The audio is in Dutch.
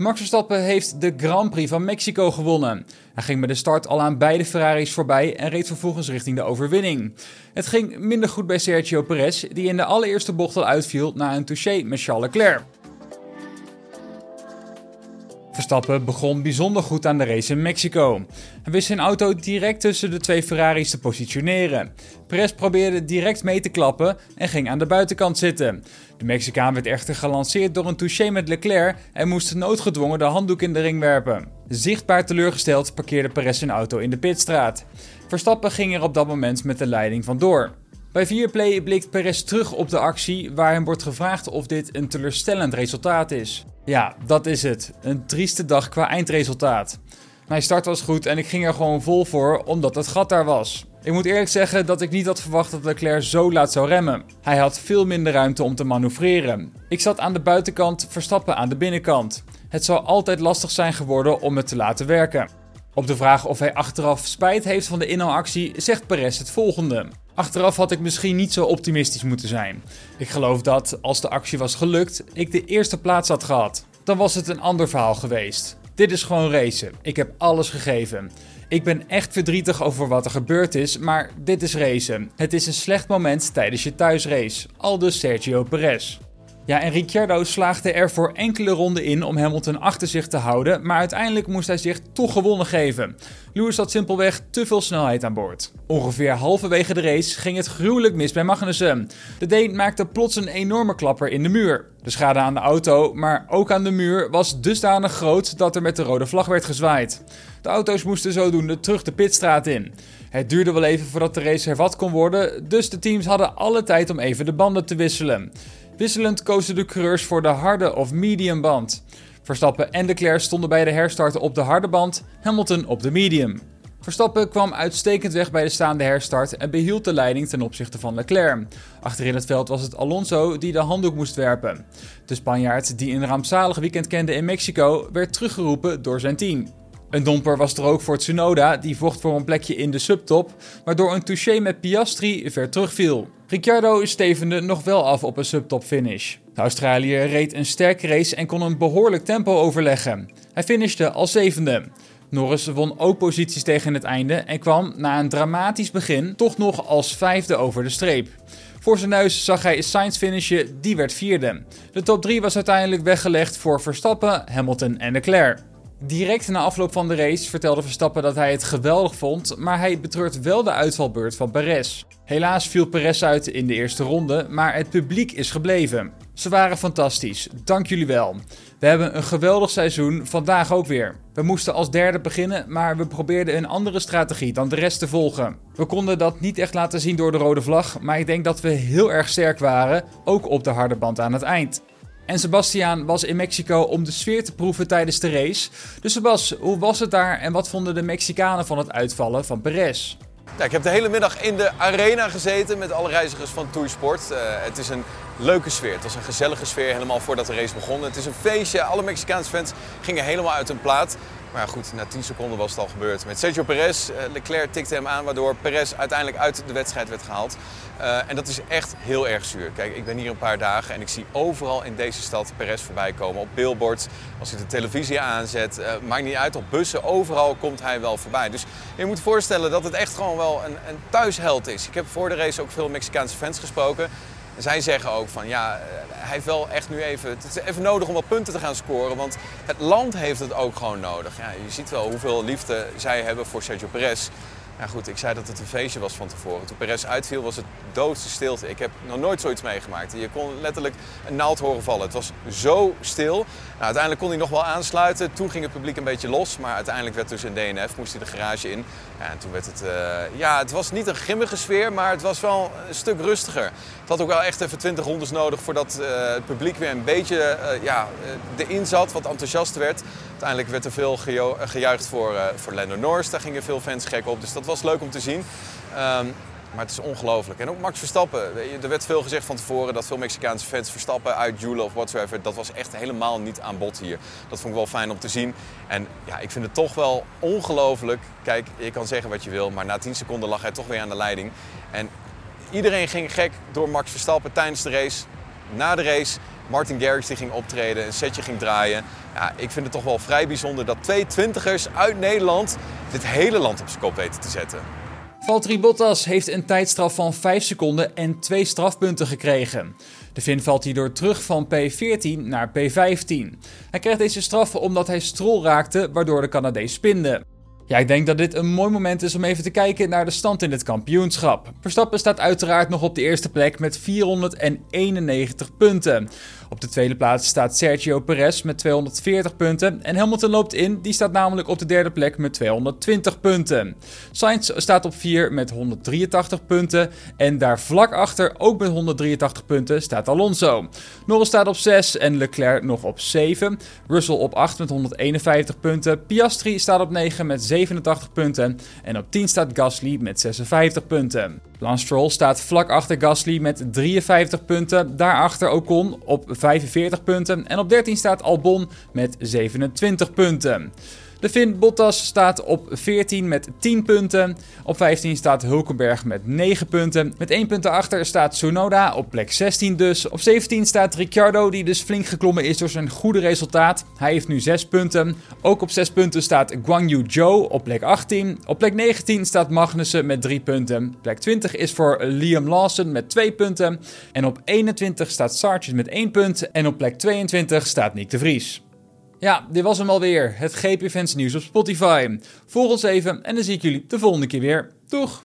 Max Verstappen heeft de Grand Prix van Mexico gewonnen. Hij ging bij de start al aan beide Ferraris voorbij en reed vervolgens richting de overwinning. Het ging minder goed bij Sergio Perez, die in de allereerste bocht al uitviel na een touché met Charles Leclerc. Verstappen begon bijzonder goed aan de race in Mexico. Hij wist zijn auto direct tussen de twee Ferraris te positioneren. Perez probeerde direct mee te klappen en ging aan de buitenkant zitten. De Mexicaan werd echter gelanceerd door een touché met Leclerc en moest noodgedwongen de handdoek in de ring werpen. Zichtbaar teleurgesteld parkeerde Perez zijn auto in de pitstraat. Verstappen ging er op dat moment met de leiding vandoor. Bij Vierplay blikt Perez terug op de actie waar wordt gevraagd of dit een teleurstellend resultaat is. Ja, dat is het. Een trieste dag qua eindresultaat. Mijn start was goed en ik ging er gewoon vol voor omdat het gat daar was. Ik moet eerlijk zeggen dat ik niet had verwacht dat Leclerc zo laat zou remmen. Hij had veel minder ruimte om te manoeuvreren. Ik zat aan de buitenkant, Verstappen aan de binnenkant. Het zou altijd lastig zijn geworden om het te laten werken. Op de vraag of hij achteraf spijt heeft van de inhaalactie zegt Perez het volgende. Achteraf had ik misschien niet zo optimistisch moeten zijn. Ik geloof dat, als de actie was gelukt, ik de eerste plaats had gehad. Dan was het een ander verhaal geweest. Dit is gewoon racen. Ik heb alles gegeven. Ik ben echt verdrietig over wat er gebeurd is, maar dit is racen. Het is een slecht moment tijdens je thuisrace. Aldus Sergio Perez. Ja, en Ricciardo slaagde er voor enkele ronden in om Hamilton achter zich te houden, maar uiteindelijk moest hij zich toch gewonnen geven. Lewis had simpelweg te veel snelheid aan boord. Ongeveer halverwege de race ging het gruwelijk mis bij Magnussen. De Deen maakte plots een enorme klapper in de muur. De schade aan de auto, maar ook aan de muur, was dusdanig groot dat er met de rode vlag werd gezwaaid. De auto's moesten zodoende terug de pitstraat in. Het duurde wel even voordat de race hervat kon worden, dus de teams hadden alle tijd om even de banden te wisselen. Wisselend kozen de coureurs voor de harde of medium band. Verstappen en Leclerc stonden bij de herstart op de harde band, Hamilton op de medium. Verstappen kwam uitstekend weg bij de staande herstart en behield de leiding ten opzichte van Leclerc. Achterin het veld was het Alonso die de handdoek moest werpen. De Spanjaard, die een rampzalig weekend kende in Mexico, werd teruggeroepen door zijn team. Een domper was er ook voor Tsunoda, die vocht voor een plekje in de subtop, waardoor een touché met Piastri ver terugviel. Ricciardo stevende nog wel af op een subtop finish. De Australiër reed een sterke race en kon een behoorlijk tempo overleggen. Hij finishte als zevende. Norris won ook posities tegen het einde en kwam na een dramatisch begin toch nog als vijfde over de streep. Voor zijn neus zag hij Sainz finishen, die werd vierde. De top 3 was uiteindelijk weggelegd voor Verstappen, Hamilton en Leclerc. Direct na afloop van de race vertelde Verstappen dat hij het geweldig vond, maar hij betreurt wel de uitvalbeurt van Perez. Helaas viel Perez uit in de eerste ronde, maar het publiek is gebleven. Ze waren fantastisch, dank jullie wel. We hebben een geweldig seizoen, vandaag ook weer. We moesten als derde beginnen, maar we probeerden een andere strategie dan de rest te volgen. We konden dat niet echt laten zien door de rode vlag, maar ik denk dat we heel erg sterk waren, ook op de harde band aan het eind. En Sebastian was in Mexico om de sfeer te proeven tijdens de race. Dus Sebas, hoe was het daar en wat vonden de Mexicanen van het uitvallen van Perez? Ja, ik heb de hele middag in de arena gezeten met alle reizigers van Toursport. Uh, het is een leuke sfeer. Het was een gezellige sfeer helemaal voordat de race begon. Het is een feestje. Alle Mexicaanse fans gingen helemaal uit hun plaat. Maar goed, na 10 seconden was het al gebeurd. Met Sergio Perez, uh, Leclerc tikte hem aan, waardoor Perez uiteindelijk uit de wedstrijd werd gehaald. Uh, en dat is echt heel erg zuur. Kijk, ik ben hier een paar dagen en ik zie overal in deze stad Perez voorbij komen. Op billboards, als hij de televisie aanzet, uh, maakt niet uit, op bussen, overal komt hij wel voorbij. Dus je moet voorstellen dat het echt gewoon wel een, een thuisheld is. Ik heb voor de race ook veel Mexicaanse fans gesproken. Zij zeggen ook van ja, eh, hij heeft wel echt nu even, het is even nodig om wat punten te gaan scoren. Want het land heeft het ook gewoon nodig. Ja, je ziet wel hoeveel liefde zij hebben voor Sergio Perez. Ja goed, ik zei dat het een feestje was van tevoren. Toen Perez uitviel was het doodste stilte. Ik heb nog nooit zoiets meegemaakt. Je kon letterlijk een naald horen vallen. Het was zo stil. Nou, uiteindelijk kon hij nog wel aansluiten. Toen ging het publiek een beetje los. Maar uiteindelijk werd dus een DNF, moest hij de garage in. Ja, en toen werd het... Uh, ja, het was niet een grimmige sfeer, maar het was wel een stuk rustiger. Het had ook wel echt even 20 rondes nodig voordat uh, het publiek weer een beetje uh, ja, erin zat. Wat enthousiast werd. Uiteindelijk werd er veel gejuicht voor, voor Lando Norris. Daar gingen veel fans gek op. Dus dat was leuk om te zien. Um, maar het is ongelooflijk. En ook Max Verstappen. Er werd veel gezegd van tevoren dat veel Mexicaanse fans Verstappen uit Jule of whatsoever. Dat was echt helemaal niet aan bod hier. Dat vond ik wel fijn om te zien. En ja, ik vind het toch wel ongelooflijk. Kijk, je kan zeggen wat je wil, maar na 10 seconden lag hij toch weer aan de leiding. En iedereen ging gek door Max Verstappen tijdens de race. Na de race Martin Garrix die ging optreden, een setje ging draaien. Ja, ik vind het toch wel vrij bijzonder dat twee twintigers uit Nederland dit hele land op zijn kop weten te zetten. Valtteri Bottas heeft een tijdstraf van 5 seconden en 2 strafpunten gekregen. De Finn valt hierdoor terug van P14 naar P15. Hij kreeg deze straf omdat hij strol raakte, waardoor de Canadees spinde. Ja, ik denk dat dit een mooi moment is om even te kijken naar de stand in het kampioenschap. Verstappen staat uiteraard nog op de eerste plek met 491 punten. Op de tweede plaats staat Sergio Perez met 240 punten. En Hamilton loopt in, die staat namelijk op de derde plek met 220 punten. Sainz staat op 4 met 183 punten. En daar vlak achter, ook met 183 punten, staat Alonso. Norris staat op 6 en Leclerc nog op 7. Russell op 8 met 151 punten. Piastri staat op 9 met 87 punten. En op 10 staat Gasly met 56 punten. Lance Stroll staat vlak achter Gasly met 53 punten. Daarachter Ocon op 45 punten. En op 13 staat Albon met 27 punten. De Finn Bottas staat op 14 met 10 punten. Op 15 staat Hulkenberg met 9 punten. Met 1 punt achter staat Sonoda op plek 16 dus. Op 17 staat Ricciardo die dus flink geklommen is door zijn goede resultaat. Hij heeft nu 6 punten. Ook op 6 punten staat Guang Yu Zhou op plek 18. Op plek 19 staat Magnussen met 3 punten. Plek 20 is voor Liam Lawson met 2 punten. En op 21 staat Sargent met 1 punt. En op plek 22 staat Nick de Vries. Ja, dit was hem alweer. Het GP Events nieuws op Spotify. Volg ons even en dan zie ik jullie de volgende keer weer. Doeg!